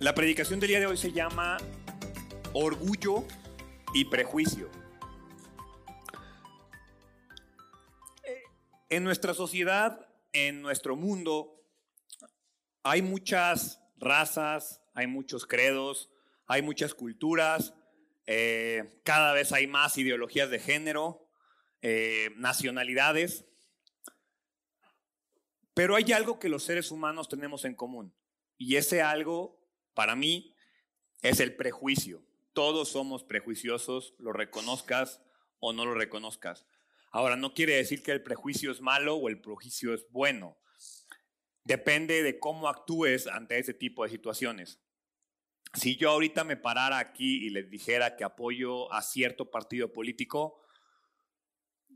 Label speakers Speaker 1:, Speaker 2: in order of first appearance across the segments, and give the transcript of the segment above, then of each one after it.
Speaker 1: La predicación del día de hoy se llama Orgullo y Prejuicio. Eh, en nuestra sociedad, en nuestro mundo, hay muchas razas, hay muchos credos, hay muchas culturas, eh, cada vez hay más ideologías de género, eh, nacionalidades, pero hay algo que los seres humanos tenemos en común y ese algo para mí es el prejuicio. Todos somos prejuiciosos, lo reconozcas o no lo reconozcas. Ahora, no quiere decir que el prejuicio es malo o el prejuicio es bueno. Depende de cómo actúes ante ese tipo de situaciones. Si yo ahorita me parara aquí y les dijera que apoyo a cierto partido político,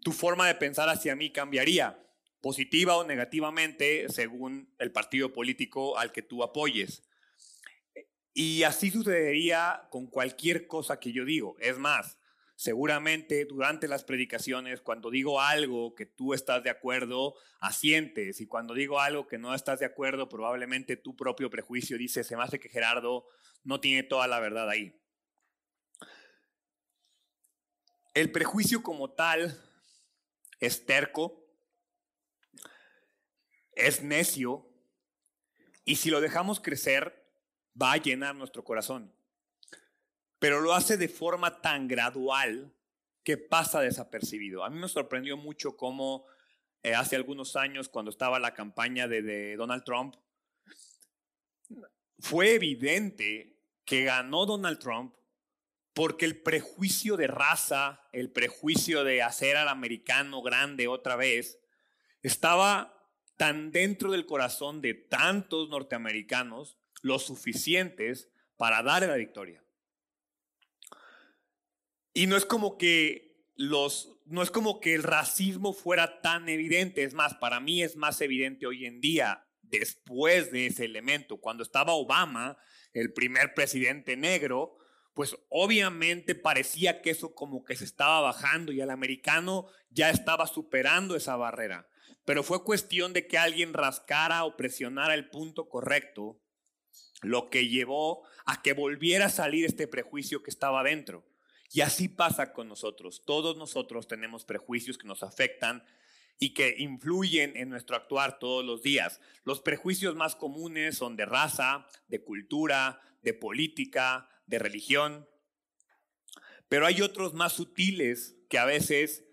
Speaker 1: tu forma de pensar hacia mí cambiaría, positiva o negativamente, según el partido político al que tú apoyes. Y así sucedería con cualquier cosa que yo digo. Es más, seguramente durante las predicaciones, cuando digo algo que tú estás de acuerdo, asientes. Y cuando digo algo que no estás de acuerdo, probablemente tu propio prejuicio dice, se me hace que Gerardo no tiene toda la verdad ahí. El prejuicio como tal es terco, es necio, y si lo dejamos crecer, va a llenar nuestro corazón. Pero lo hace de forma tan gradual que pasa desapercibido. A mí me sorprendió mucho cómo eh, hace algunos años, cuando estaba la campaña de, de Donald Trump, fue evidente que ganó Donald Trump porque el prejuicio de raza, el prejuicio de hacer al americano grande otra vez, estaba tan dentro del corazón de tantos norteamericanos lo suficientes para darle la victoria. Y no es como que los no es como que el racismo fuera tan evidente, es más, para mí es más evidente hoy en día después de ese elemento, cuando estaba Obama, el primer presidente negro, pues obviamente parecía que eso como que se estaba bajando y el americano ya estaba superando esa barrera. Pero fue cuestión de que alguien rascara o presionara el punto correcto lo que llevó a que volviera a salir este prejuicio que estaba dentro. Y así pasa con nosotros. Todos nosotros tenemos prejuicios que nos afectan y que influyen en nuestro actuar todos los días. Los prejuicios más comunes son de raza, de cultura, de política, de religión. Pero hay otros más sutiles que a veces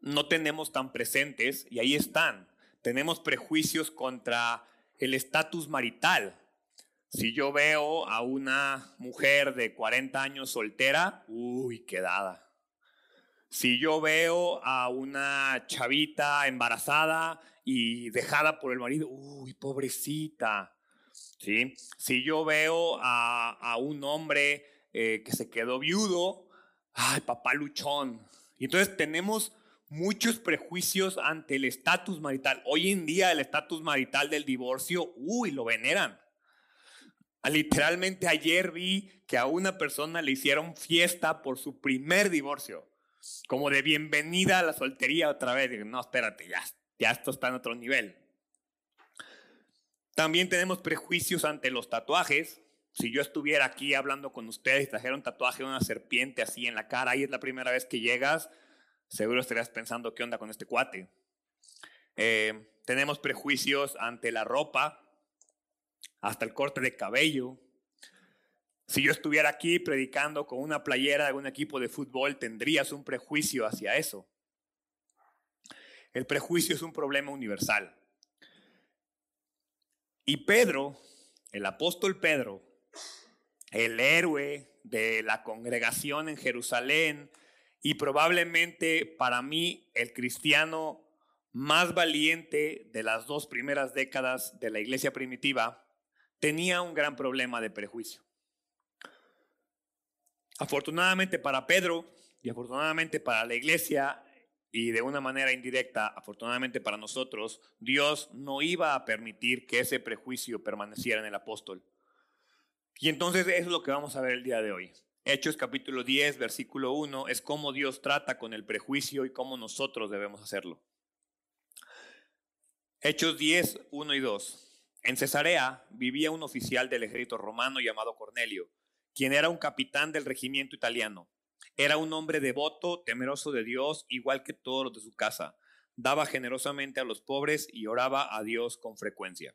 Speaker 1: no tenemos tan presentes y ahí están. Tenemos prejuicios contra el estatus marital. Si yo veo a una mujer de 40 años soltera, uy, quedada. Si yo veo a una chavita embarazada y dejada por el marido, uy, pobrecita. ¿Sí? Si yo veo a, un hombre eh, que se quedó viudo, ay, papá luchón. Y entonces tenemos muchos prejuicios ante el estatus marital. Hoy en día el estatus marital del divorcio, uy, lo veneran. Literalmente ayer vi que a una persona le hicieron fiesta por su primer divorcio, como de bienvenida a la soltería otra vez. no, espérate, ya, ya esto está en otro nivel. También tenemos prejuicios ante los tatuajes. Si yo estuviera aquí hablando con ustedes y trajera un tatuaje de una serpiente así en la cara, y es la primera vez que llegas, seguro estarías pensando, ¿qué onda con este cuate? Eh, tenemos prejuicios ante la ropa, hasta el corte de cabello. Si yo estuviera aquí predicando con una playera de un equipo de fútbol, tendrías un prejuicio hacia eso. El prejuicio es un problema universal. Y Pedro, el apóstol Pedro, el héroe de la congregación en Jerusalén, y probablemente para mí el cristiano más valiente de las dos primeras décadas de la iglesia primitiva tenía un gran problema de prejuicio. Afortunadamente para Pedro y afortunadamente para la iglesia y de una manera indirecta, afortunadamente para nosotros, Dios no iba a permitir que ese prejuicio permaneciera en el apóstol. Y entonces eso es lo que vamos a ver el día de hoy. Hechos capítulo 10, versículo 1, es cómo Dios trata con el prejuicio y cómo nosotros debemos hacerlo. Hechos 10, 1 y 2. En Cesarea vivía un oficial del ejército romano llamado Cornelio, quien era un capitán del regimiento italiano. Era un hombre devoto, temeroso de Dios, igual que todos los de su casa. Daba generosamente a los pobres y oraba a Dios con frecuencia.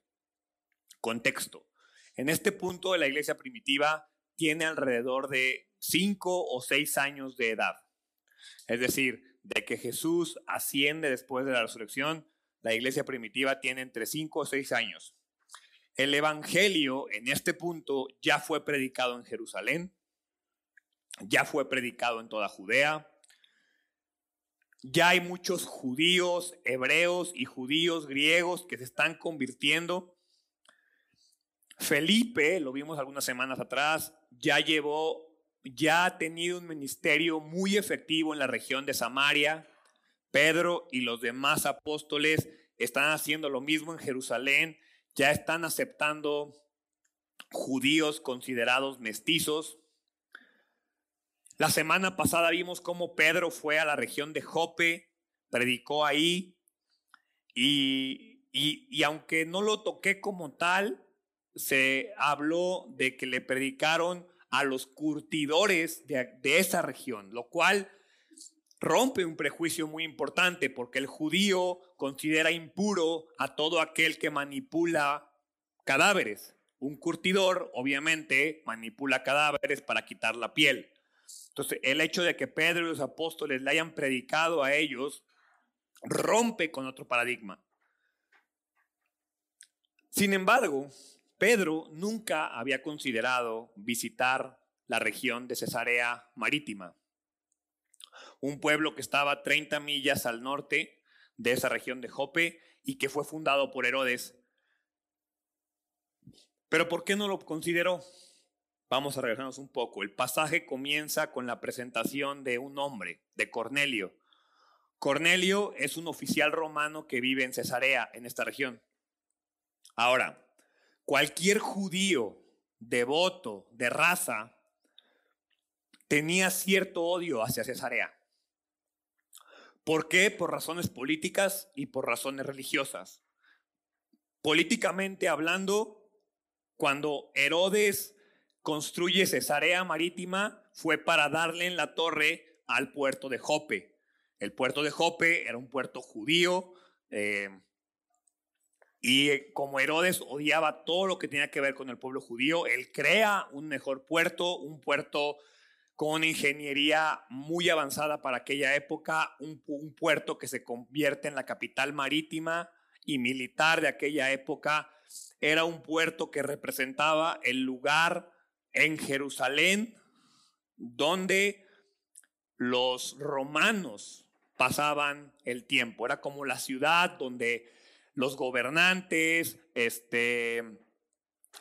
Speaker 1: Contexto. En este punto de la iglesia primitiva tiene alrededor de cinco o seis años de edad. Es decir, de que Jesús asciende después de la resurrección, la iglesia primitiva tiene entre cinco o seis años. El Evangelio en este punto ya fue predicado en Jerusalén, ya fue predicado en toda Judea, ya hay muchos judíos, hebreos y judíos griegos que se están convirtiendo. Felipe, lo vimos algunas semanas atrás, ya llevó, ya ha tenido un ministerio muy efectivo en la región de Samaria. Pedro y los demás apóstoles están haciendo lo mismo en Jerusalén, ya están aceptando judíos considerados mestizos. La semana pasada vimos cómo Pedro fue a la región de Jope, predicó ahí y, y, aunque no lo toqué como tal, se habló de que le predicaron a los curtidores de, esa región, lo cual rompe un prejuicio muy importante porque el judío considera impuro a todo aquel que manipula cadáveres. Un curtidor, obviamente, manipula cadáveres para quitar la piel. Entonces, el hecho de que Pedro y los apóstoles le hayan predicado a ellos rompe con otro paradigma. Sin embargo, Pedro nunca había considerado visitar la región de Cesarea Marítima un pueblo que estaba 30 millas al norte de esa región de Jope y que fue fundado por Herodes. Pero ¿por qué no lo consideró? Vamos a regresarnos un poco. El pasaje comienza con la presentación de un hombre, de Cornelio. Cornelio es un oficial romano que vive en Cesarea, en esta región. Ahora, cualquier judío devoto de raza tenía cierto odio hacia Cesarea. ¿Por qué? Por razones políticas y por razones religiosas. Políticamente hablando, cuando Herodes construye Cesarea Marítima, fue para darle en la torre al puerto de Jope. El puerto de Jope era un puerto judío eh, y como Herodes odiaba todo lo que tenía que ver con el pueblo judío, él crea un mejor puerto, un puerto con ingeniería muy avanzada para aquella época, un, puerto que se convierte en la capital marítima y militar de aquella época. Era un puerto que representaba el lugar en Jerusalén donde los romanos pasaban el tiempo. Era como la ciudad donde los gobernantes, este,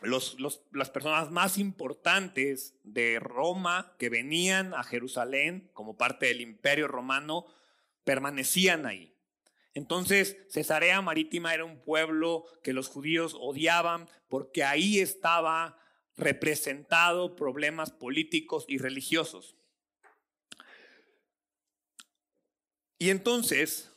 Speaker 1: las personas más importantes de Roma que venían a Jerusalén como parte del imperio romano permanecían ahí. Entonces, Cesarea Marítima era un pueblo que los judíos odiaban porque ahí estaba representado problemas políticos y religiosos. Y entonces,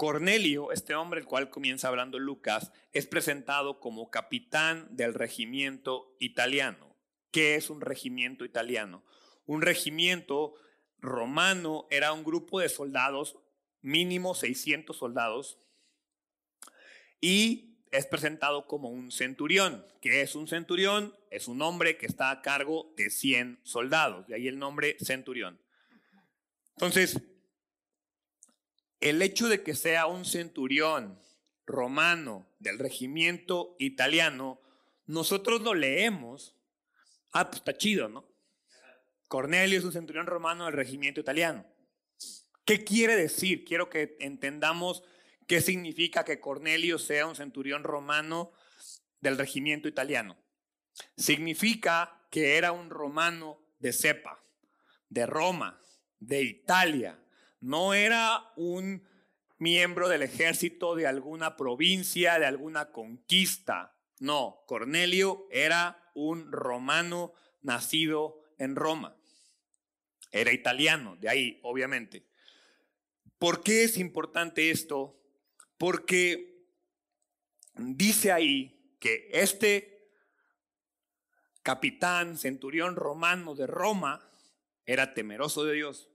Speaker 1: Cornelio, este hombre el cual comienza hablando Lucas, es presentado como capitán del regimiento italiano. ¿Qué es un regimiento italiano? Un regimiento romano era un grupo de soldados, mínimo 600 soldados, y es presentado como un centurión. ¿Qué es un centurión? Es un hombre que está a cargo de 100 soldados, de ahí el nombre centurión. Entonces, el hecho de que sea un centurión romano del regimiento italiano, nosotros lo leemos, ah, pues está chido, ¿no? Cornelio es un centurión romano del regimiento italiano. ¿Qué quiere decir? Quiero que entendamos qué significa que Cornelio sea un centurión romano del regimiento italiano. Significa que era un romano de cepa, de Roma, de Italia, no era un miembro del ejército de alguna provincia, de alguna conquista. No, Cornelio era un romano nacido en Roma. Era italiano, de ahí, obviamente. ¿Por qué es importante esto? Porque dice ahí que este capitán, centurión romano de Roma, era temeroso de Dios.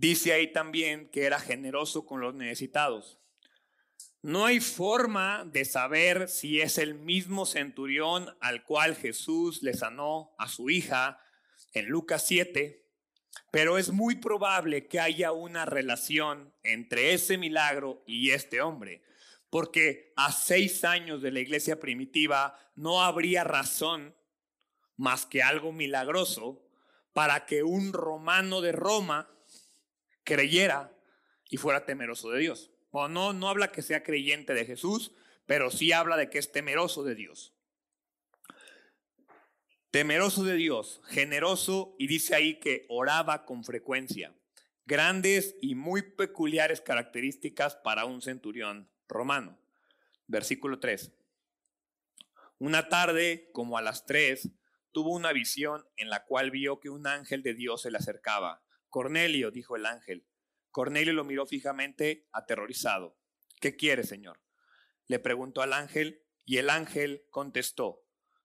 Speaker 1: Dice ahí también que era generoso con los necesitados. No hay forma de saber si es el mismo centurión al cual Jesús le sanó a su hija en Lucas 7, pero es muy probable que haya una relación entre ese milagro y este hombre, porque a seis años de la iglesia primitiva no habría razón más que algo milagroso para que un romano de Roma creyera y fuera temeroso de Dios. Bueno, no, no habla que sea creyente de Jesús, pero sí habla de que es temeroso de Dios. Temeroso de Dios, generoso y dice ahí que oraba con frecuencia. Grandes y muy peculiares características para un centurión romano. Versículo 3. Una tarde, como a las 3, tuvo una visión en la cual vio que un ángel de Dios se le acercaba. Cornelio, dijo el ángel. Cornelio lo miró fijamente, aterrorizado. ¿Qué quiere, Señor? Le preguntó al ángel y el ángel contestó,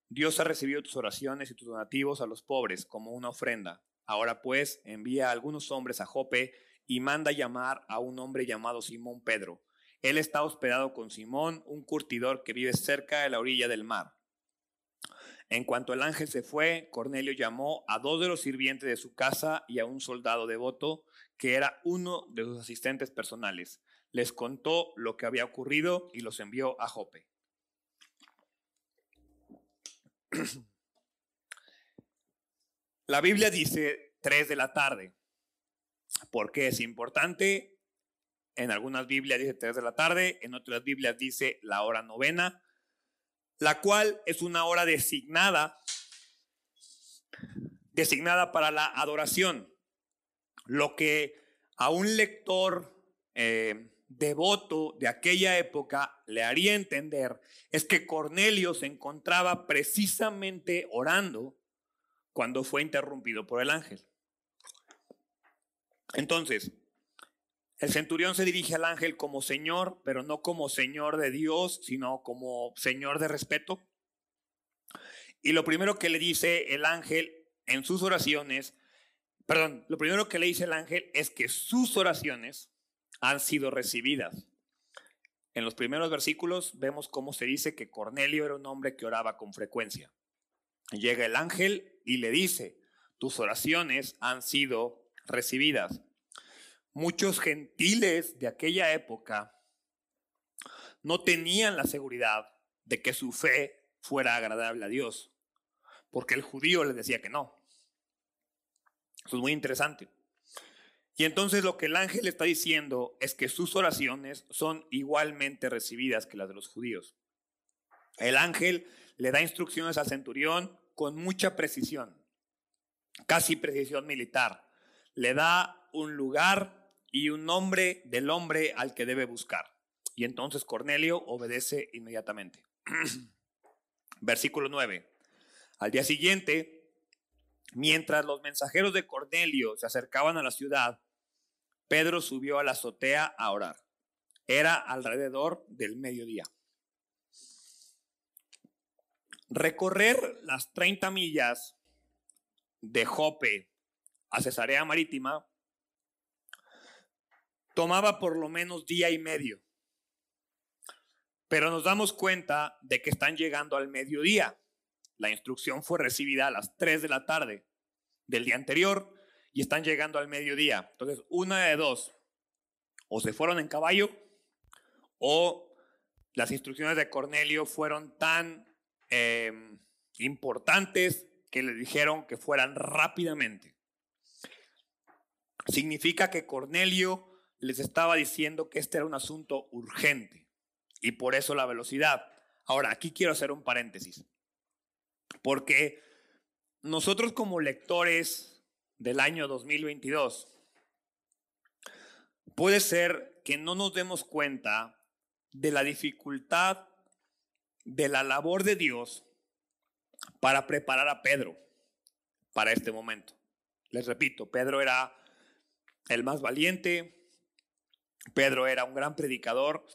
Speaker 1: Dios ha recibido tus oraciones y tus donativos a los pobres como una ofrenda. Ahora pues envía a algunos hombres a Jope y manda llamar a un hombre llamado Simón Pedro. Él está hospedado con Simón, un curtidor que vive cerca de la orilla del mar. En cuanto el ángel se fue, Cornelio llamó a dos de los sirvientes de su casa y a un soldado devoto que era uno de sus asistentes personales. Les contó lo que había ocurrido y los envió a Jope. La Biblia dice 3 de la tarde. ¿Por qué es importante? En algunas Biblias dice 3 de la tarde, en otras Biblias dice la hora novena, la cual es una hora designada, designada para la adoración. Lo que a un lector eh, devoto de aquella época le haría entender es que Cornelio se encontraba precisamente orando cuando fue interrumpido por el ángel. Entonces, el centurión se dirige al ángel como Señor, pero no como Señor de Dios, sino como Señor de respeto. Y lo primero que le dice el ángel en sus oraciones Perdón, lo primero que le dice el ángel es que sus oraciones han sido recibidas. En los primeros versículos vemos cómo se dice que Cornelio era un hombre que oraba con frecuencia. Llega el ángel y le dice, tus oraciones han sido recibidas. Muchos gentiles de aquella época no tenían la seguridad de que su fe fuera agradable a Dios, porque el judío les decía que no. Eso es muy interesante. Y entonces lo que el ángel está diciendo es que sus oraciones son igualmente recibidas que las de los judíos. El ángel le da instrucciones al centurión con mucha precisión, casi precisión militar. Le da un lugar y un nombre del hombre al que debe buscar. Y entonces Cornelio obedece inmediatamente. Versículo 9. Al día siguiente, Mientras los mensajeros de Cornelio se acercaban a la ciudad, Pedro subió a la azotea a orar. Era alrededor del mediodía. Recorrer las 30 millas de Jope a Cesarea Marítima tomaba por lo menos día y medio. Pero nos damos cuenta de que están llegando al mediodía. La instrucción fue recibida a las 3 de la tarde del día anterior y están llegando al mediodía. Entonces, una de dos, o se fueron en caballo o las instrucciones de Cornelio fueron tan em, importantes que le dijeron que fueran rápidamente. Significa que Cornelio les estaba diciendo que este era un asunto urgente y por eso la velocidad. Ahora, aquí quiero hacer un paréntesis. Porque nosotros como lectores del año 2022, puede ser que no nos demos cuenta de la dificultad de la labor de Dios para preparar a Pedro para este momento. Les repito, Pedro era el más valiente, Pedro era un gran predicador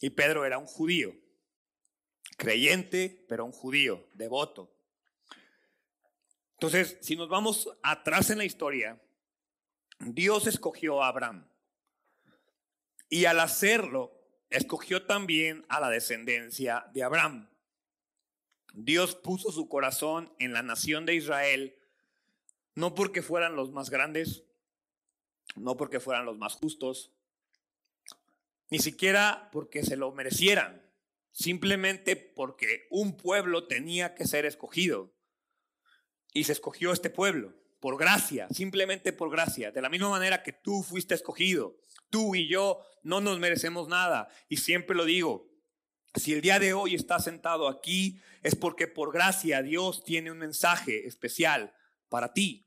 Speaker 1: y Pedro era un judío. creyente, pero un judío, devoto. Entonces, si nos vamos atrás en la historia, Dios escogió a Abraham. Y al hacerlo, escogió también a la descendencia de Abraham. Dios puso su corazón en la nación de Israel, no porque fueran los más grandes, no porque fueran los más justos, ni siquiera porque se lo merecieran, simplemente porque un pueblo tenía que ser escogido. Y se escogió este pueblo por gracia, simplemente por gracia, de la misma manera que tú fuiste escogido. Tú y yo no nos merecemos nada. Y siempre lo digo, si el día de hoy estás sentado aquí, es porque por gracia Dios tiene un mensaje especial para ti.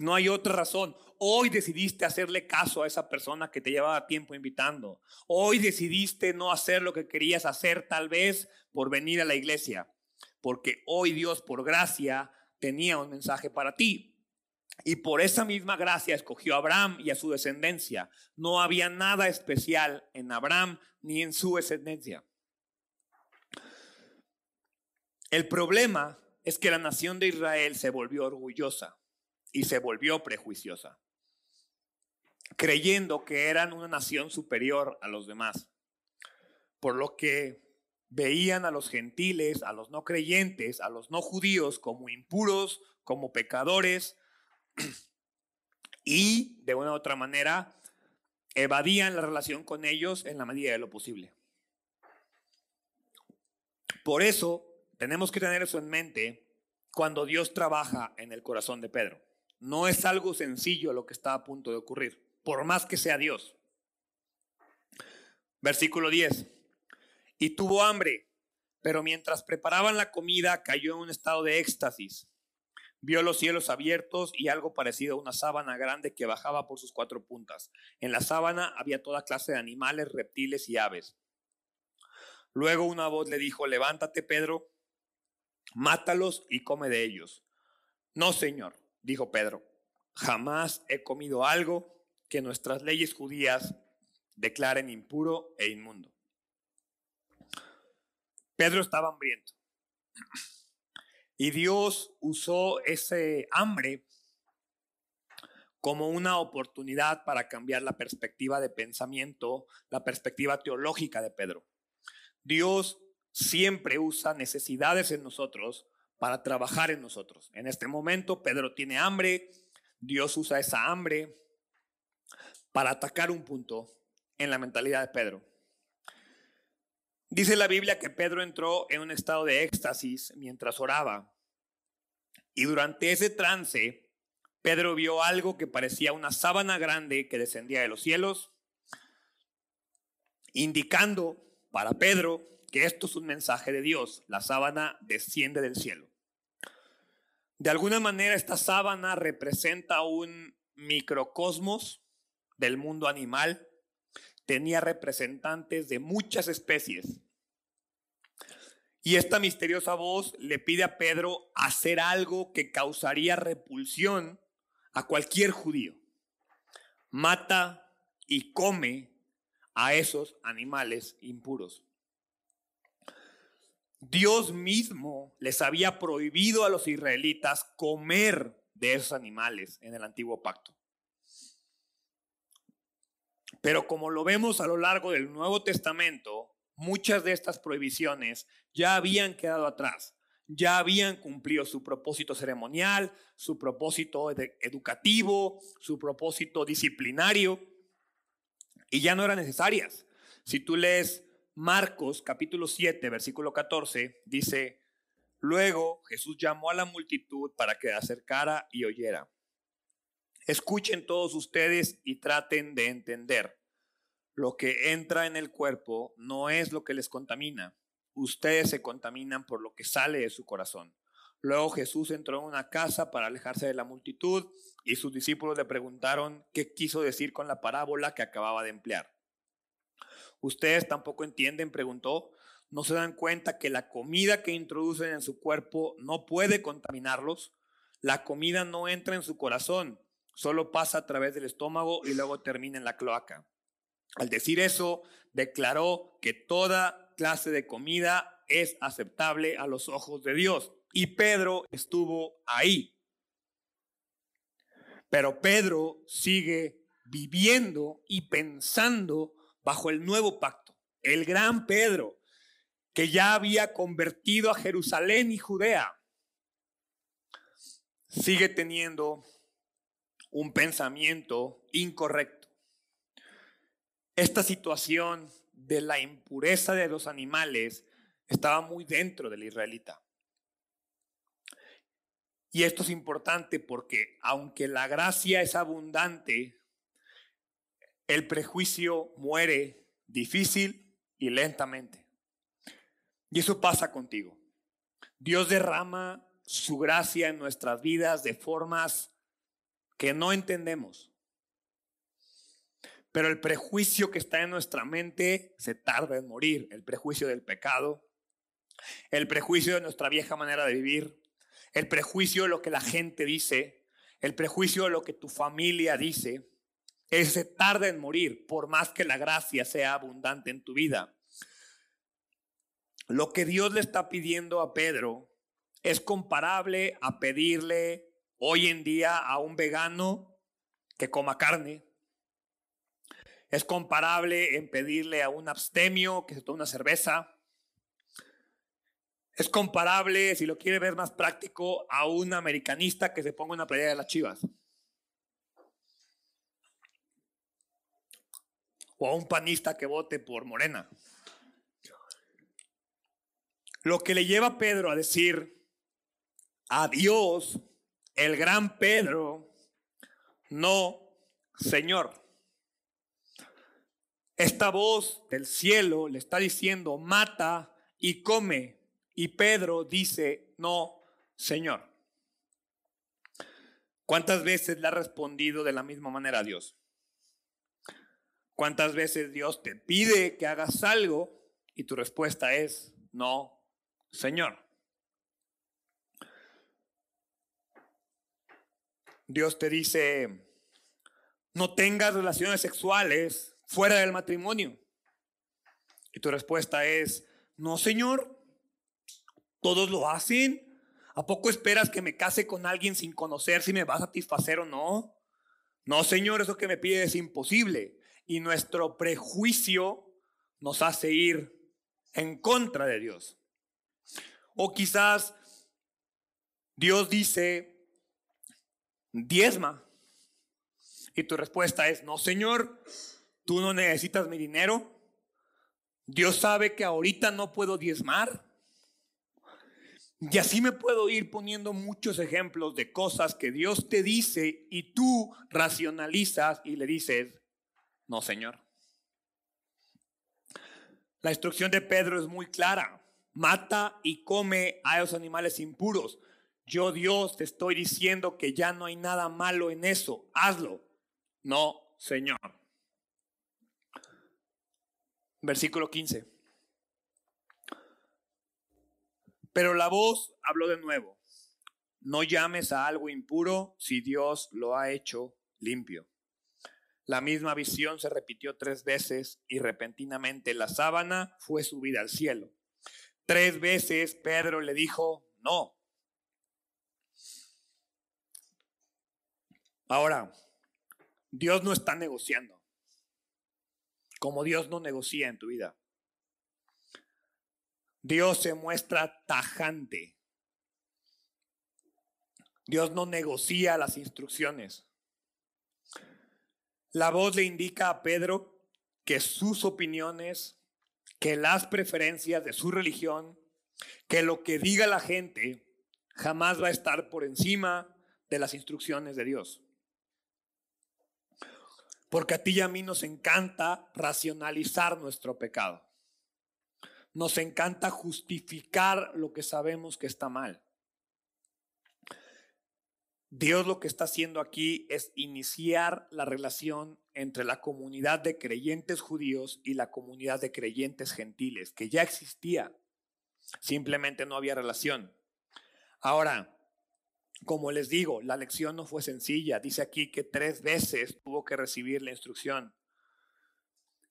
Speaker 1: No hay otra razón. Hoy decidiste hacerle caso a esa persona que te llevaba tiempo invitando. Hoy decidiste no hacer lo que querías hacer tal vez por venir a la iglesia. Porque hoy Dios por gracia tenía un mensaje para ti. Y por esa misma gracia escogió a Abraham y a su descendencia. No había nada especial en Abraham ni en su descendencia. El problema es que la nación de Israel se volvió orgullosa y se volvió prejuiciosa, creyendo que eran una nación superior a los demás, por lo que veían a los gentiles, a los no creyentes, a los no judíos como impuros, como pecadores, y de una u otra manera evadían la relación con ellos en la medida de lo posible. Por eso tenemos que tener eso en mente cuando Dios trabaja en el corazón de Pedro. No es algo sencillo lo que está a punto de ocurrir, por más que sea Dios. Versículo 10. Y tuvo hambre, pero mientras preparaban la comida cayó en un estado de éxtasis Vio los cielos abiertos y algo parecido a una sábana grande que bajaba por sus cuatro puntas. En la sábana había toda clase de animales, reptiles y aves. Luego una voz le dijo, levántate, Pedro, mátalos y come de ellos. No, Señor, dijo Pedro, jamás he comido algo que nuestras leyes judías declaren impuro e inmundo. Pedro estaba hambriento. Y Dios usó ese hambre como una oportunidad para cambiar la perspectiva de pensamiento, la perspectiva teológica de Pedro. Dios siempre usa necesidades en nosotros para trabajar en nosotros. En este momento Pedro tiene hambre, Dios usa esa hambre para atacar un punto en la mentalidad de Pedro. Dice la Biblia que Pedro entró en un estado de éxtasis mientras oraba. Y durante ese trance, Pedro vio algo que parecía una sábana grande que descendía de los cielos, indicando para Pedro que esto es un mensaje de Dios. La sábana desciende del cielo. De alguna manera, esta sábana representa un microcosmos del mundo animal tenía representantes de muchas especies. Y esta misteriosa voz le pide a Pedro hacer algo que causaría repulsión a cualquier judío. Mata y come a esos animales impuros. Dios mismo les había prohibido a los israelitas comer de esos animales en el antiguo pacto. Pero como lo vemos a lo largo del Nuevo Testamento, muchas de estas prohibiciones ya habían quedado atrás, ya habían cumplido su propósito ceremonial, su propósito educativo, su propósito disciplinario, y ya no eran necesarias. Si tú lees Marcos capítulo 7, versículo 14, dice, luego Jesús llamó a la multitud para que acercara y oyera. Escuchen todos ustedes y traten de entender. Lo que entra en el cuerpo no es lo que les contamina. Ustedes se contaminan por lo que sale de su corazón. Luego Jesús entró en una casa para alejarse de la multitud y sus discípulos le preguntaron qué quiso decir con la parábola que acababa de emplear. ¿Ustedes tampoco entienden? preguntó. ¿No se dan cuenta que la comida que introducen en su cuerpo no puede contaminarlos? La comida no entra en su corazón, solo pasa a través del estómago y luego termina en la cloaca. Al decir eso, declaró que toda clase de comida es aceptable a los ojos de Dios. Y Pedro estuvo ahí. Pero Pedro sigue viviendo y pensando bajo el nuevo pacto. El gran Pedro, que ya había convertido a Jerusalén y Judea, sigue teniendo un pensamiento incorrecto. Esta situación de la impureza de los animales estaba muy dentro del israelita. Y esto es importante porque aunque la gracia es abundante, el prejuicio muere difícil y lentamente. Y eso pasa contigo. Dios derrama su gracia en nuestras vidas de formas que no entendemos. Pero el prejuicio que está en nuestra mente se tarda en morir. El prejuicio del pecado, el prejuicio de nuestra vieja manera de vivir, el prejuicio de lo que la gente dice, el prejuicio de lo que tu familia dice, ese tarda en morir por más que la gracia sea abundante en tu vida. Lo que Dios le está pidiendo a Pedro es comparable a pedirle hoy en día a un vegano que coma carne. Es comparable en pedirle a un abstemio que se tome una cerveza. Es comparable, si lo quiere ver más práctico, a un americanista que se ponga una playa de las chivas. O a un panista que vote por Morena. Lo que le lleva a Pedro a decir, a Dios, el gran Pedro, no, Señor. Esta voz del cielo le está diciendo, mata y come. Y Pedro dice, no, Señor. ¿Cuántas veces le ha respondido de la misma manera a Dios? ¿Cuántas veces Dios te pide que hagas algo y tu respuesta es, no, Señor? Dios te dice, no tengas relaciones sexuales fuera del matrimonio. Y tu respuesta es, no, Señor, todos lo hacen. ¿A poco esperas que me case con alguien sin conocer si me va a satisfacer o no? No, Señor, eso que me pide es imposible. Y nuestro prejuicio nos hace ir en contra de Dios. O quizás Dios dice, diezma. Y tu respuesta es, no, Señor, tú no necesitas mi dinero. Dios sabe que ahorita no puedo diezmar. Y así me puedo ir poniendo muchos ejemplos de cosas que Dios te dice y tú racionalizas y le dices, no, Señor. La instrucción de Pedro es muy clara. Mata y come a esos animales impuros. Yo Dios te estoy diciendo que ya no hay nada malo en eso, hazlo. No, Señor. Versículo 15. Pero la voz habló de nuevo. No llames a algo impuro si Dios lo ha hecho limpio. La misma visión se repitió tres veces y repentinamente la sábana fue subida al cielo. Tres veces Pedro le dijo, no, Ahora, Dios no está negociando, como Dios no negocia en tu vida. Dios se muestra tajante. Dios no negocia las instrucciones. La voz le indica a Pedro que sus opiniones, que las preferencias de su religión, que lo que diga la gente jamás va a estar por encima de las instrucciones de Dios. Porque a ti y a mí nos encanta racionalizar nuestro pecado. Nos encanta justificar lo que sabemos que está mal. Dios lo que está haciendo aquí es iniciar la relación entre la comunidad de creyentes judíos y la comunidad de creyentes gentiles, que ya existía. Simplemente no había relación. Ahora, como les digo, la lección no fue sencilla. Dice aquí que tres veces tuvo que recibir la instrucción.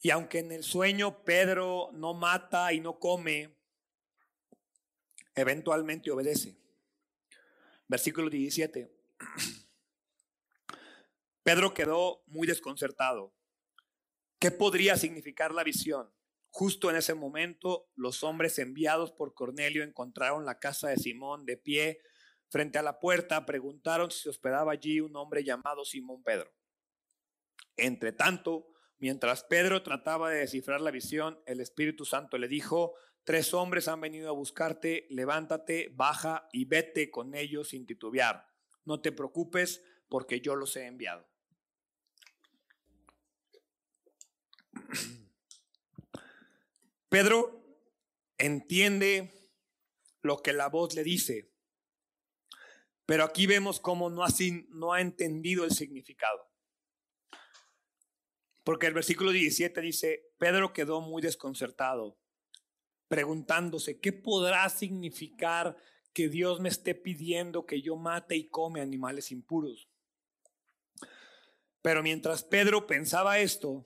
Speaker 1: Y aunque en el sueño Pedro no mata y no come, eventualmente obedece. Versículo 17. Pedro quedó muy desconcertado. ¿Qué podría significar la visión? Justo en ese momento, los hombres enviados por Cornelio encontraron la casa de Simón de pie frente a la puerta. Preguntaron si se hospedaba allí un hombre llamado Simón Pedro. Entre tanto, mientras Pedro trataba de descifrar la visión, el Espíritu Santo le dijo, tres hombres han venido a buscarte, levántate, baja y vete con ellos sin titubear. No te preocupes porque yo los he enviado. Pedro entiende lo que la voz le dice, pero aquí vemos cómo no ha, no ha entendido el significado. Porque el versículo 17 dice, Pedro quedó muy desconcertado, preguntándose, ¿qué podrá significar que Dios me esté pidiendo que yo mate y come animales impuros? Pero mientras Pedro pensaba esto,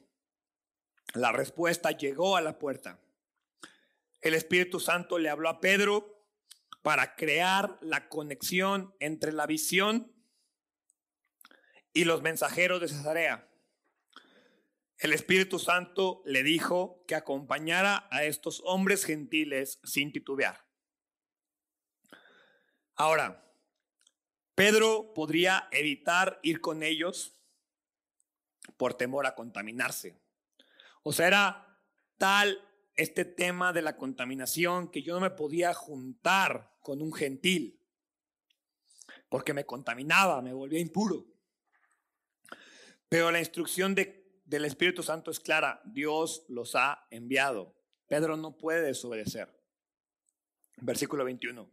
Speaker 1: la respuesta llegó a la puerta. El Espíritu Santo le habló a Pedro para crear la conexión entre la visión y los mensajeros de Cesarea. El Espíritu Santo le dijo que acompañara a estos hombres gentiles sin titubear. Ahora, Pedro podría evitar ir con ellos por temor a contaminarse. O sea, era tal este tema de la contaminación que yo no me podía juntar con un gentil, porque me contaminaba, me volvía impuro. Pero la instrucción de, del Espíritu Santo es clara, Dios los ha enviado. Pedro no puede desobedecer. Versículo 21.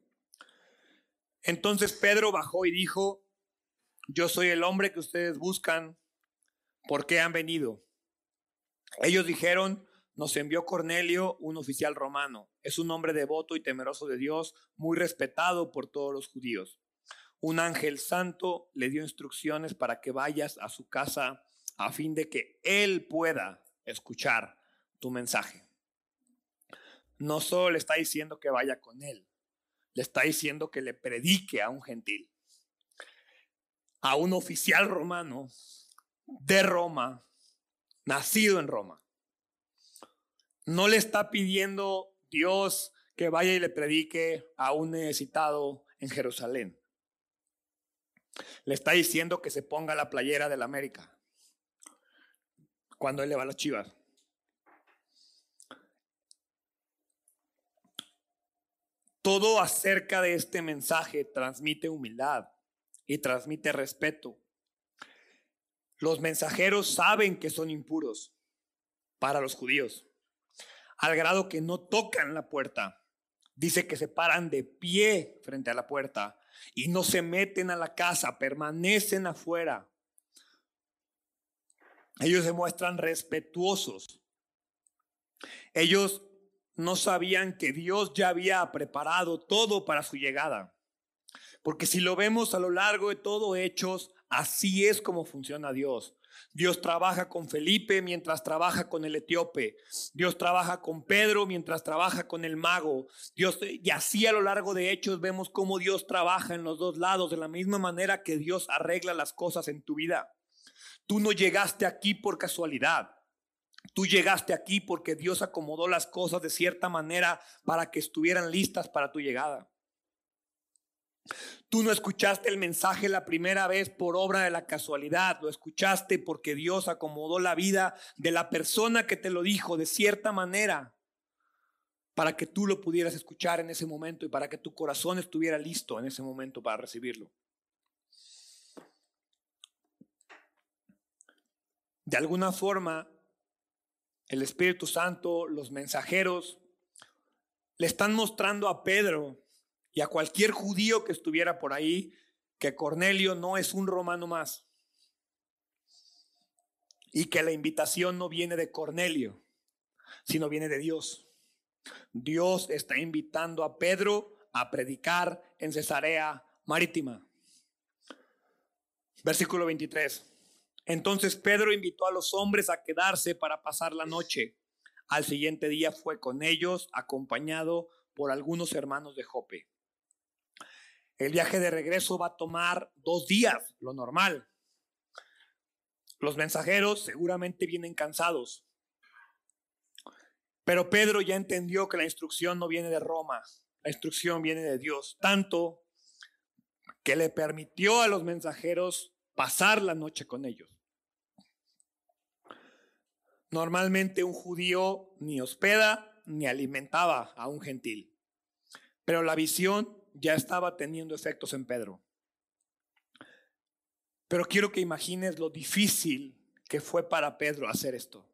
Speaker 1: Entonces Pedro bajó y dijo, yo soy el hombre que ustedes buscan, ¿por qué han venido? Ellos dijeron, nos envió Cornelio, un oficial romano. Es un hombre devoto y temeroso de Dios, muy respetado por todos los judíos. Un ángel santo le dio instrucciones para que vayas a su casa a fin de que él pueda escuchar tu mensaje. No solo le está diciendo que vaya con él, le está diciendo que le predique a un gentil, a un oficial romano de Roma nacido en Roma. No le está pidiendo Dios que vaya y le predique a un necesitado en Jerusalén. Le está diciendo que se ponga la playera de la América cuando él le va a las chivas. Todo acerca de este mensaje transmite humildad y transmite respeto los mensajeros saben que son impuros para los judíos, al grado que no tocan la puerta. Dice que se paran de pie frente a la puerta y no se meten a la casa, permanecen afuera. Ellos se muestran respetuosos. Ellos no sabían que Dios ya había preparado todo para su llegada. Porque si lo vemos a lo largo de todo Hechos, Así es como funciona Dios. Dios trabaja con Felipe mientras trabaja con el etíope. Dios trabaja con Pedro mientras trabaja con el mago. Dios y así a lo largo de hechos vemos cómo Dios trabaja en los dos lados de la misma manera que Dios arregla las cosas en tu vida. Tú no llegaste aquí por casualidad. Tú llegaste aquí porque Dios acomodó las cosas de cierta manera para que estuvieran listas para tu llegada. Tú no escuchaste el mensaje la primera vez por obra de la casualidad, lo escuchaste porque Dios acomodó la vida de la persona que te lo dijo de cierta manera para que tú lo pudieras escuchar en ese momento y para que tu corazón estuviera listo en ese momento para recibirlo. De alguna forma, el Espíritu Santo, los mensajeros, le están mostrando a Pedro y a cualquier judío que estuviera por ahí que Cornelio no es un romano más y que la invitación no viene de Cornelio, sino viene de Dios. Dios está invitando a Pedro a predicar en Cesarea Marítima. Versículo 23. Entonces Pedro invitó a los hombres a quedarse para pasar la noche. Al siguiente día fue con ellos, acompañado por algunos hermanos de Jope. El viaje de regreso va a tomar dos días, lo normal. Los mensajeros seguramente vienen cansados. Pero Pedro ya entendió que la instrucción no viene de Roma, la instrucción viene de Dios, tanto que le permitió a los mensajeros pasar la noche con ellos. Normalmente un judío ni hospeda ni alimentaba a un gentil, pero la visión ya estaba teniendo efectos en Pedro. Pero quiero que imagines lo difícil que fue para Pedro hacer esto.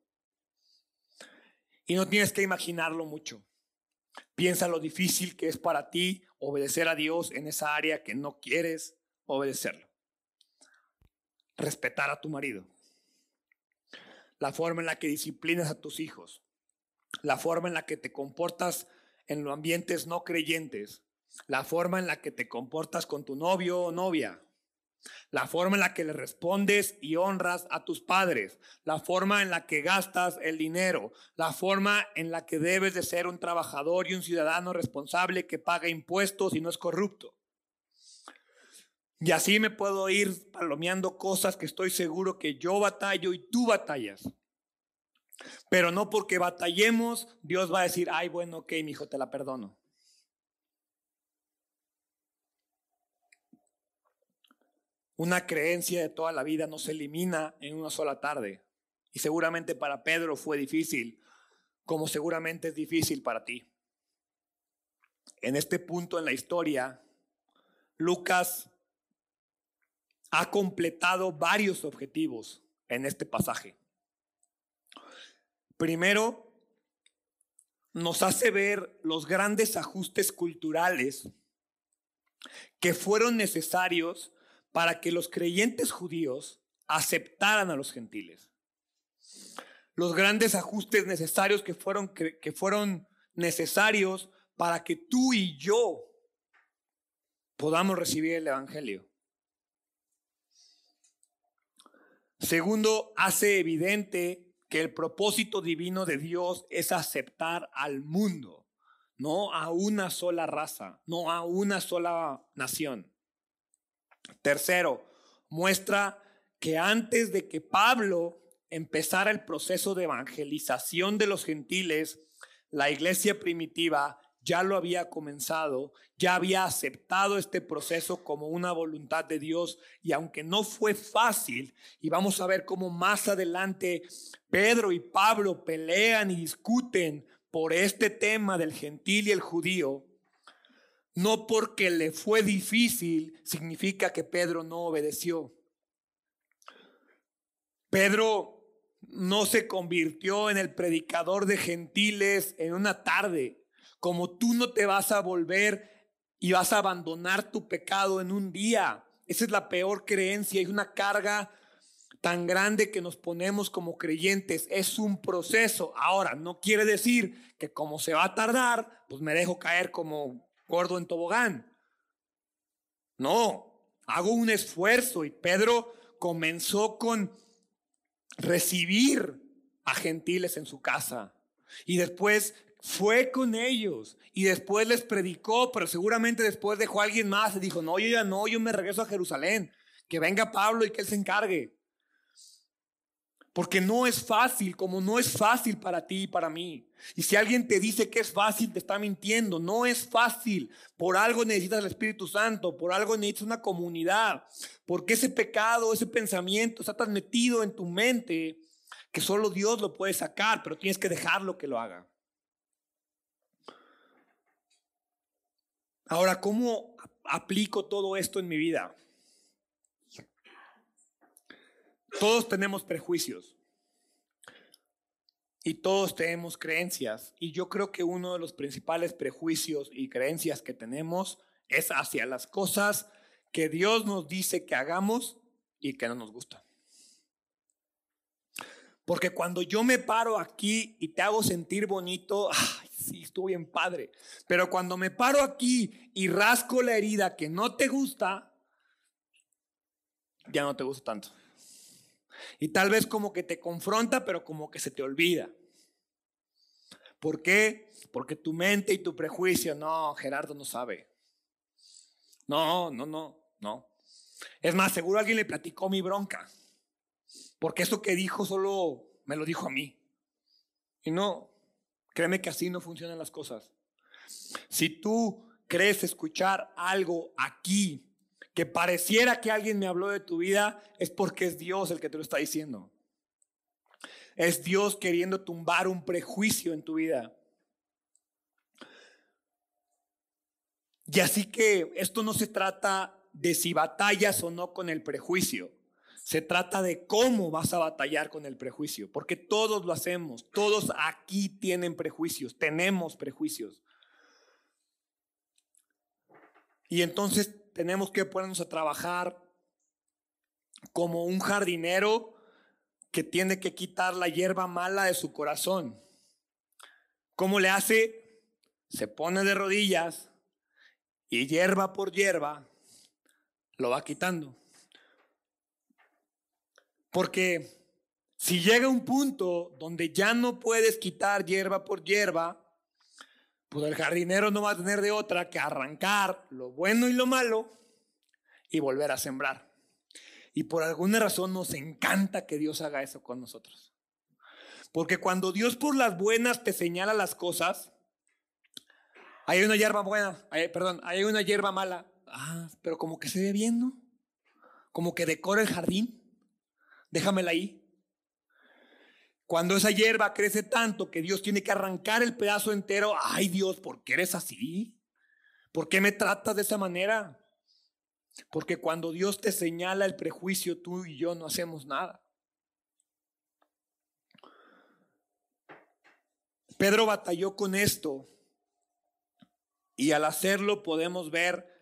Speaker 1: Y no tienes que imaginarlo mucho. Piensa lo difícil que es para ti obedecer a Dios en esa área que no quieres obedecerlo. Respetar a tu marido la forma en la que disciplinas a tus hijos, la forma en la que te comportas en los ambientes no creyentes, la forma en la que te comportas con tu novio o novia, la forma en la que le respondes y honras a tus padres, la forma en la que gastas el dinero, la forma en la que debes de ser un trabajador y un ciudadano responsable que paga impuestos y no es corrupto. Y así me puedo ir palomeando cosas que estoy seguro que yo batallo y tú batallas. Pero no porque batallemos, Dios va a decir, ay, bueno, ok, mi hijo, te la perdono. Una creencia de toda la vida no se elimina en una sola tarde. Y seguramente para Pedro fue difícil, como seguramente es difícil para ti. En este punto en la historia, Lucas ha completado varios objetivos en este pasaje. Primero, nos hace ver los grandes ajustes culturales que fueron necesarios para que los creyentes judíos aceptaran a los gentiles. Los grandes ajustes necesarios que fueron, que fueron necesarios para que tú y yo podamos recibir el Evangelio. Segundo, hace evidente que el propósito divino de Dios es aceptar al mundo, no a una sola raza, no a una sola nación. Tercero, muestra que antes de que Pablo empezara el proceso de evangelización de los gentiles, la iglesia primitiva ya lo había comenzado, ya había aceptado este proceso como una voluntad de Dios y aunque no fue fácil, y vamos a ver cómo más adelante Pedro y Pablo pelean y discuten por este tema del gentil y el judío, no porque le fue difícil significa que Pedro no obedeció. Pedro no se convirtió en el predicador de gentiles en una tarde como tú no te vas a volver y vas a abandonar tu pecado en un día. Esa es la peor creencia, es una carga tan grande que nos ponemos como creyentes. Es un proceso. Ahora, no quiere decir que como se va a tardar, pues me dejo caer como gordo en tobogán. No, hago un esfuerzo y Pedro comenzó con recibir a gentiles en su casa. Y después fue con ellos y después les predicó, pero seguramente después dejó a alguien más y dijo, no, yo ya no, yo me regreso a Jerusalén, que venga Pablo y que él se encargue. Porque no es fácil, como no es fácil para ti y para mí. Y si alguien te dice que es fácil, te está mintiendo. No es fácil. Por algo necesitas el Espíritu Santo, por algo necesitas una comunidad. Porque ese pecado, ese pensamiento está tan metido en tu mente que solo Dios lo puede sacar, pero tienes que dejarlo que lo haga. Ahora, ¿cómo aplico todo esto en mi vida? Todos tenemos prejuicios y todos tenemos creencias. Y yo creo que uno de los principales prejuicios y creencias que tenemos es hacia las cosas que Dios nos dice que hagamos y que no nos gustan. Porque cuando yo me paro aquí y te hago sentir bonito, sí, estuvo bien padre. Pero cuando me paro aquí y rasco la herida que no te gusta, ya no te gusta tanto. Y tal vez como que te confronta, pero como que se te olvida. ¿Por qué? Porque tu mente y tu prejuicio, no, Gerardo no sabe. No, no, no, no. Es más, seguro alguien le platicó mi bronca. Porque eso que dijo solo me lo dijo a mí. Y no, créeme que así no funcionan las cosas. Si tú crees escuchar algo aquí que pareciera que alguien me habló de tu vida, es porque es Dios el que te lo está diciendo. Es Dios queriendo tumbar un prejuicio en tu vida. Y así que esto no se trata de si batallas o no con el prejuicio. Se trata de cómo vas a batallar con el prejuicio, porque todos lo hacemos, todos aquí tienen prejuicios, tenemos prejuicios. Y entonces tenemos que ponernos a trabajar como un jardinero que tiene que quitar la hierba mala de su corazón. ¿Cómo le hace? Se pone de rodillas y hierba por hierba lo va quitando. Porque si llega un punto donde ya no puedes quitar hierba por hierba, pues el jardinero no va a tener de otra que arrancar lo bueno y lo malo y volver a sembrar. Y por alguna razón nos encanta que Dios haga eso con nosotros. Porque cuando Dios por las buenas te señala las cosas, hay una hierba buena, perdón, hay una hierba mala. Ah, pero como que se ve bien, ¿no? Como que decora el jardín. Déjamela ahí. Cuando esa hierba crece tanto que Dios tiene que arrancar el pedazo entero, ay Dios, ¿por qué eres así? ¿Por qué me tratas de esa manera? Porque cuando Dios te señala el prejuicio, tú y yo no hacemos nada. Pedro batalló con esto y al hacerlo podemos ver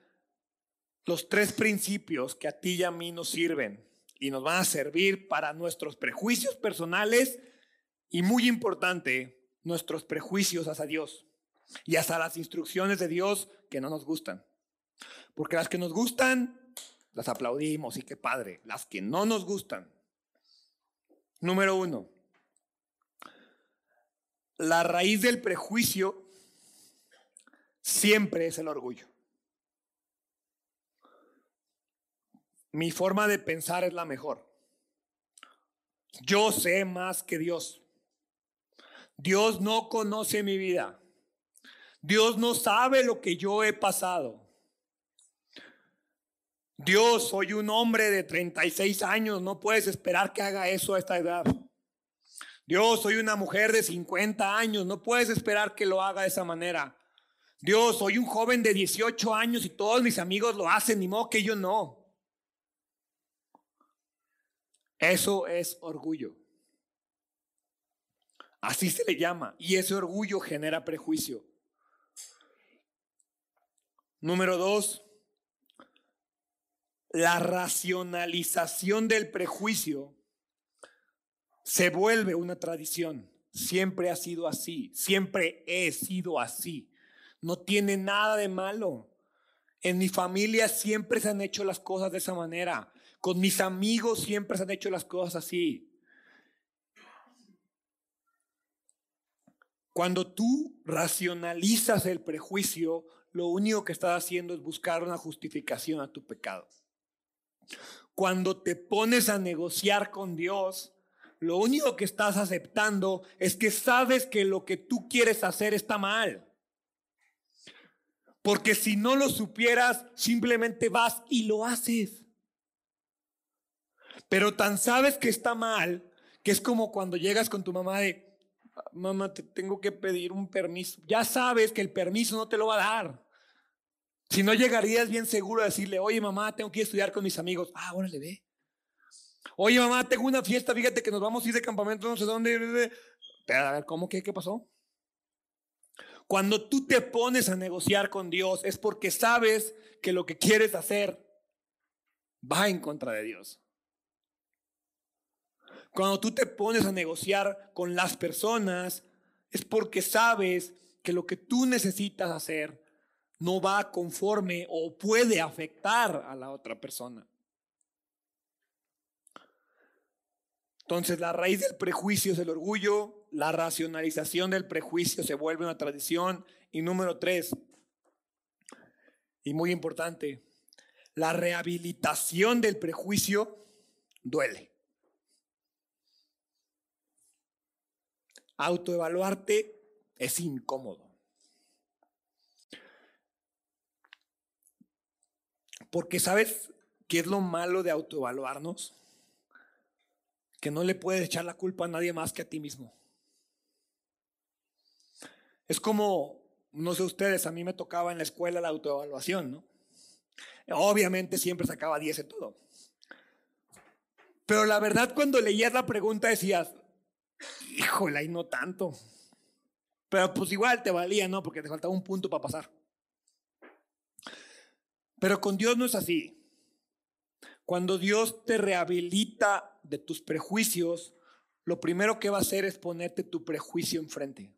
Speaker 1: los tres principios que a ti y a mí nos sirven y nos van a servir para nuestros prejuicios personales y muy importante, nuestros prejuicios hacia Dios y hasta las instrucciones de Dios que no nos gustan. Porque las que nos gustan, las aplaudimos y qué padre. Las que no nos gustan. Número uno, la raíz del prejuicio siempre es el orgullo. Mi forma de pensar es la mejor. Yo sé más que Dios. Dios no conoce mi vida. Dios no sabe lo que yo he pasado. Dios, soy un hombre de 36 años, no puedes esperar que haga eso a esta edad. Dios, soy una mujer de 50 años, no puedes esperar que lo haga de esa manera. Dios, soy un joven de 18 años y todos mis amigos lo hacen, ni modo que yo no. Eso es orgullo. Así se le llama. Y ese orgullo genera prejuicio. Número dos, la racionalización del prejuicio se vuelve una tradición. Siempre ha sido así, siempre he sido así. No tiene nada de malo. En mi familia siempre se han hecho las cosas de esa manera. Con mis amigos siempre se han hecho las cosas así. Cuando tú racionalizas el prejuicio, lo único que estás haciendo es buscar una justificación a tu pecado. Cuando te pones a negociar con Dios, lo único que estás aceptando es que sabes que lo que tú quieres hacer está mal. Porque si no lo supieras, simplemente vas y lo haces. Pero tan sabes que está mal, que es como cuando llegas con tu mamá de, mamá, te tengo que pedir un permiso. Ya sabes que el permiso no te lo va a dar. Si no llegarías bien seguro a decirle, oye mamá, tengo que ir a estudiar con mis amigos. Ah, órale, ve. Oye mamá, tengo una fiesta, fíjate que nos vamos a ir de campamento, no sé dónde. Pero a ver, ¿cómo que? ¿Qué pasó? Cuando tú te pones a negociar con Dios es porque sabes que lo que quieres hacer va en contra de Dios. Cuando tú te pones a negociar con las personas, es porque sabes que lo que tú necesitas hacer no va conforme o puede afectar a la otra persona. Entonces la raíz del prejuicio es el orgullo, la racionalización del prejuicio se vuelve una tradición y número tres, y muy importante, la rehabilitación del prejuicio duele. Autoevaluarte es incómodo. Porque sabes qué es lo malo de autoevaluarnos? Que no le puedes echar la culpa a nadie más que a ti mismo. Es como, no sé ustedes, a mí me tocaba en la escuela la autoevaluación, ¿no? Obviamente siempre sacaba 10 en todo. Pero la verdad cuando leías la pregunta decías, híjole, ahí no tanto. Pero pues igual te valía, ¿no? Porque te faltaba un punto para pasar. Pero con Dios no es así. Cuando Dios te rehabilita de tus prejuicios, lo primero que va a hacer es ponerte tu prejuicio enfrente.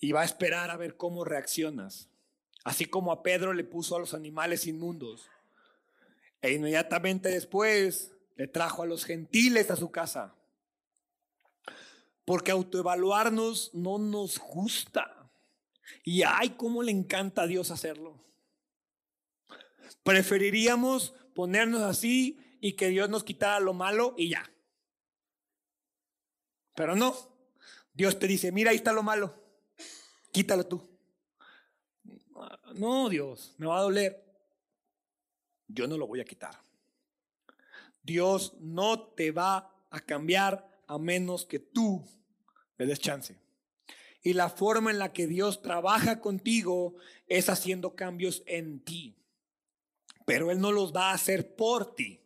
Speaker 1: Y va a esperar a ver cómo reaccionas. Así como a Pedro le puso a los animales inmundos. E inmediatamente después le trajo a los gentiles a su casa. Porque autoevaluarnos no nos gusta. Y ay, cómo le encanta a Dios hacerlo. Preferiríamos ponernos así y que Dios nos quitara lo malo y ya. Pero no. Dios te dice, mira, ahí está lo malo. Quítalo tú. No, Dios, me va a doler. Yo no lo voy a quitar. Dios no te va a cambiar a menos que tú le des chance. Y la forma en la que Dios trabaja contigo es haciendo cambios en ti. Pero Él no los va a hacer por ti,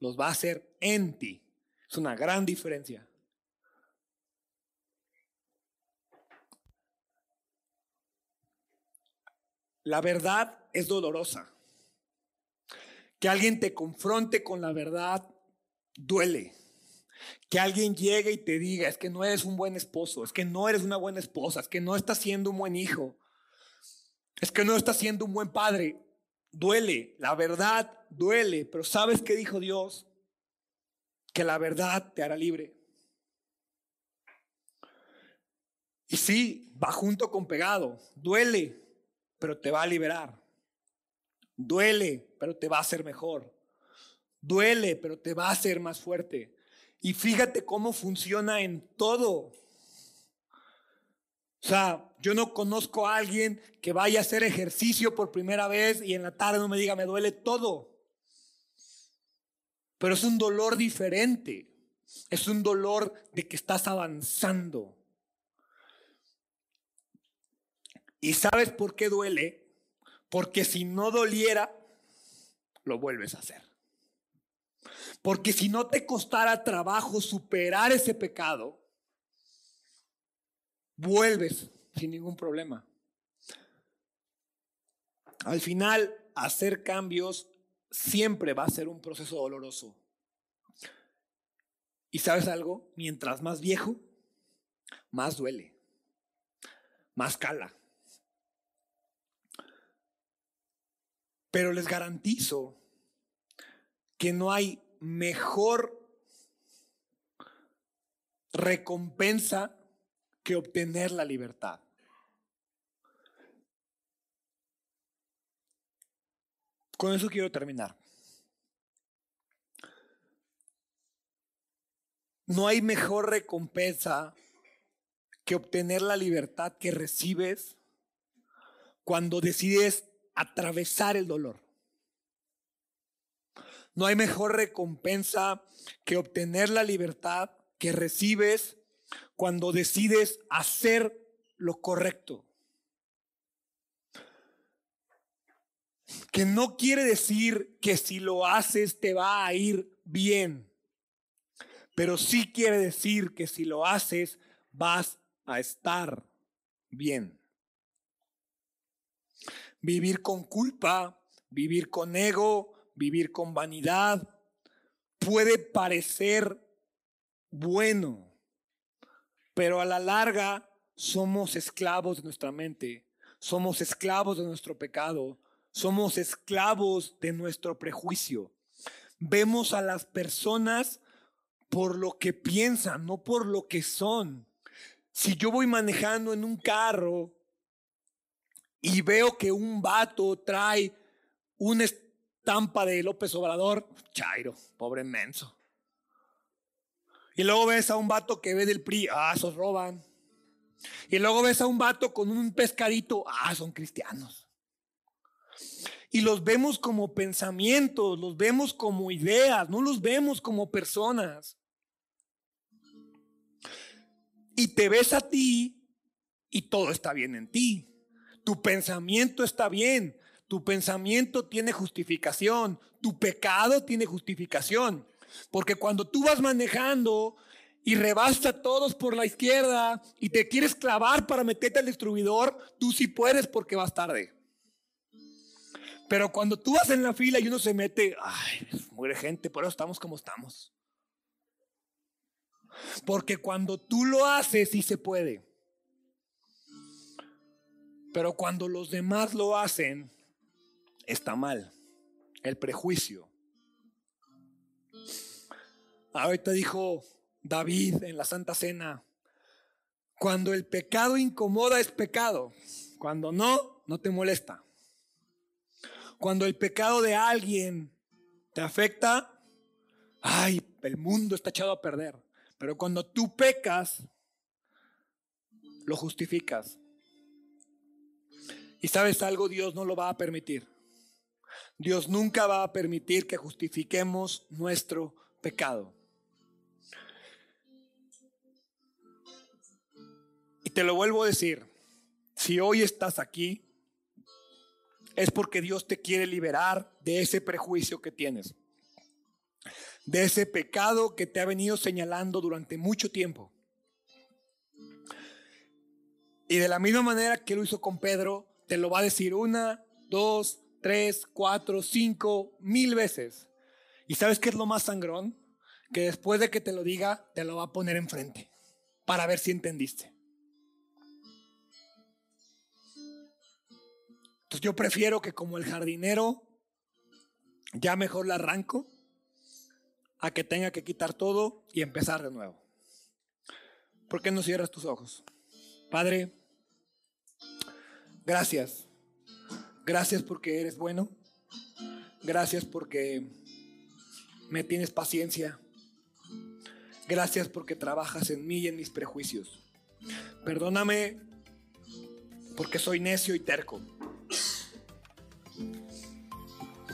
Speaker 1: los va a hacer en ti. Es una gran diferencia. La verdad es dolorosa. Que alguien te confronte con la verdad duele. Que alguien llegue y te diga, es que no eres un buen esposo, es que no eres una buena esposa, es que no estás siendo un buen hijo, es que no estás siendo un buen padre. Duele, la verdad duele, pero ¿sabes qué dijo Dios? Que la verdad te hará libre. Y sí, va junto con pegado, duele, pero te va a liberar. Duele, pero te va a hacer mejor. Duele, pero te va a hacer más fuerte. Y fíjate cómo funciona en todo. O sea, yo no conozco a alguien que vaya a hacer ejercicio por primera vez y en la tarde no me diga, me duele todo. Pero es un dolor diferente. Es un dolor de que estás avanzando. ¿Y sabes por qué duele? Porque si no doliera, lo vuelves a hacer. Porque si no te costara trabajo superar ese pecado, vuelves sin ningún problema. Al final, hacer cambios siempre va a ser un proceso doloroso. ¿Y sabes algo? Mientras más viejo, más duele, más cala. Pero les garantizo que no hay mejor recompensa que obtener la libertad. Con eso quiero terminar. No hay mejor recompensa que obtener la libertad que recibes cuando decides atravesar el dolor. No hay mejor recompensa que obtener la libertad que recibes cuando decides hacer lo correcto. Que no quiere decir que si lo haces te va a ir bien, pero sí quiere decir que si lo haces vas a estar bien. Vivir con culpa, vivir con ego, vivir con vanidad, puede parecer bueno, pero a la larga somos esclavos de nuestra mente, somos esclavos de nuestro pecado, somos esclavos de nuestro prejuicio.
Speaker 2: vemos a las personas por lo que piensan, no por lo que son. Si yo voy manejando en un carro y veo que un vato trae una estampa de López Obrador, Chairo, pobre menso. Y luego ves a un vato que ve del PRI, ah, esos roban. Y luego ves a un vato con un pescadito, ah, son cristianos. Y los vemos como pensamientos, los vemos como ideas, no los vemos como personas. Y te ves a ti y todo está bien en ti. Tu pensamiento está bien, tu pensamiento tiene justificación, tu pecado tiene justificación. Porque cuando tú vas manejando y rebasta a todos por la izquierda y te quieres clavar para meterte al distribuidor, tú sí puedes porque vas tarde. Pero cuando tú vas en la fila y uno se mete, ay, muere gente, por eso estamos como estamos. Porque cuando tú lo haces, sí se puede. Pero cuando los demás lo hacen, está mal. El prejuicio. Ahorita dijo David en la Santa Cena, cuando el pecado incomoda es pecado, cuando no, no te molesta. Cuando el pecado de alguien te afecta, ay, el mundo está echado a perder. Pero cuando tú pecas, lo justificas. Y sabes algo, Dios no lo va a permitir. Dios nunca va a permitir que justifiquemos nuestro pecado. Y te lo vuelvo a decir, si hoy estás aquí, es porque Dios te quiere liberar de ese prejuicio que tienes, de ese pecado que te ha venido señalando durante mucho tiempo. Y de la misma manera que lo hizo con Pedro, te lo va a decir una, dos, tres, cuatro, cinco, mil veces. ¿Y sabes qué es lo más sangrón? Que después de que te lo diga, te lo va a poner enfrente para ver si entendiste. Entonces yo prefiero que como el jardinero, ya mejor la arranco a que tenga que quitar todo y empezar de nuevo. ¿Por qué no cierras tus ojos? Padre, gracias. Gracias porque eres bueno. Gracias porque me tienes paciencia. Gracias porque trabajas en mí y en mis prejuicios. Perdóname porque soy necio y terco.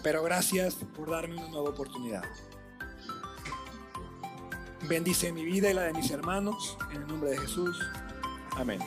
Speaker 2: Pero gracias por darme una nueva oportunidad. Bendice mi vida y la de mis hermanos. En el nombre de Jesús. Amén.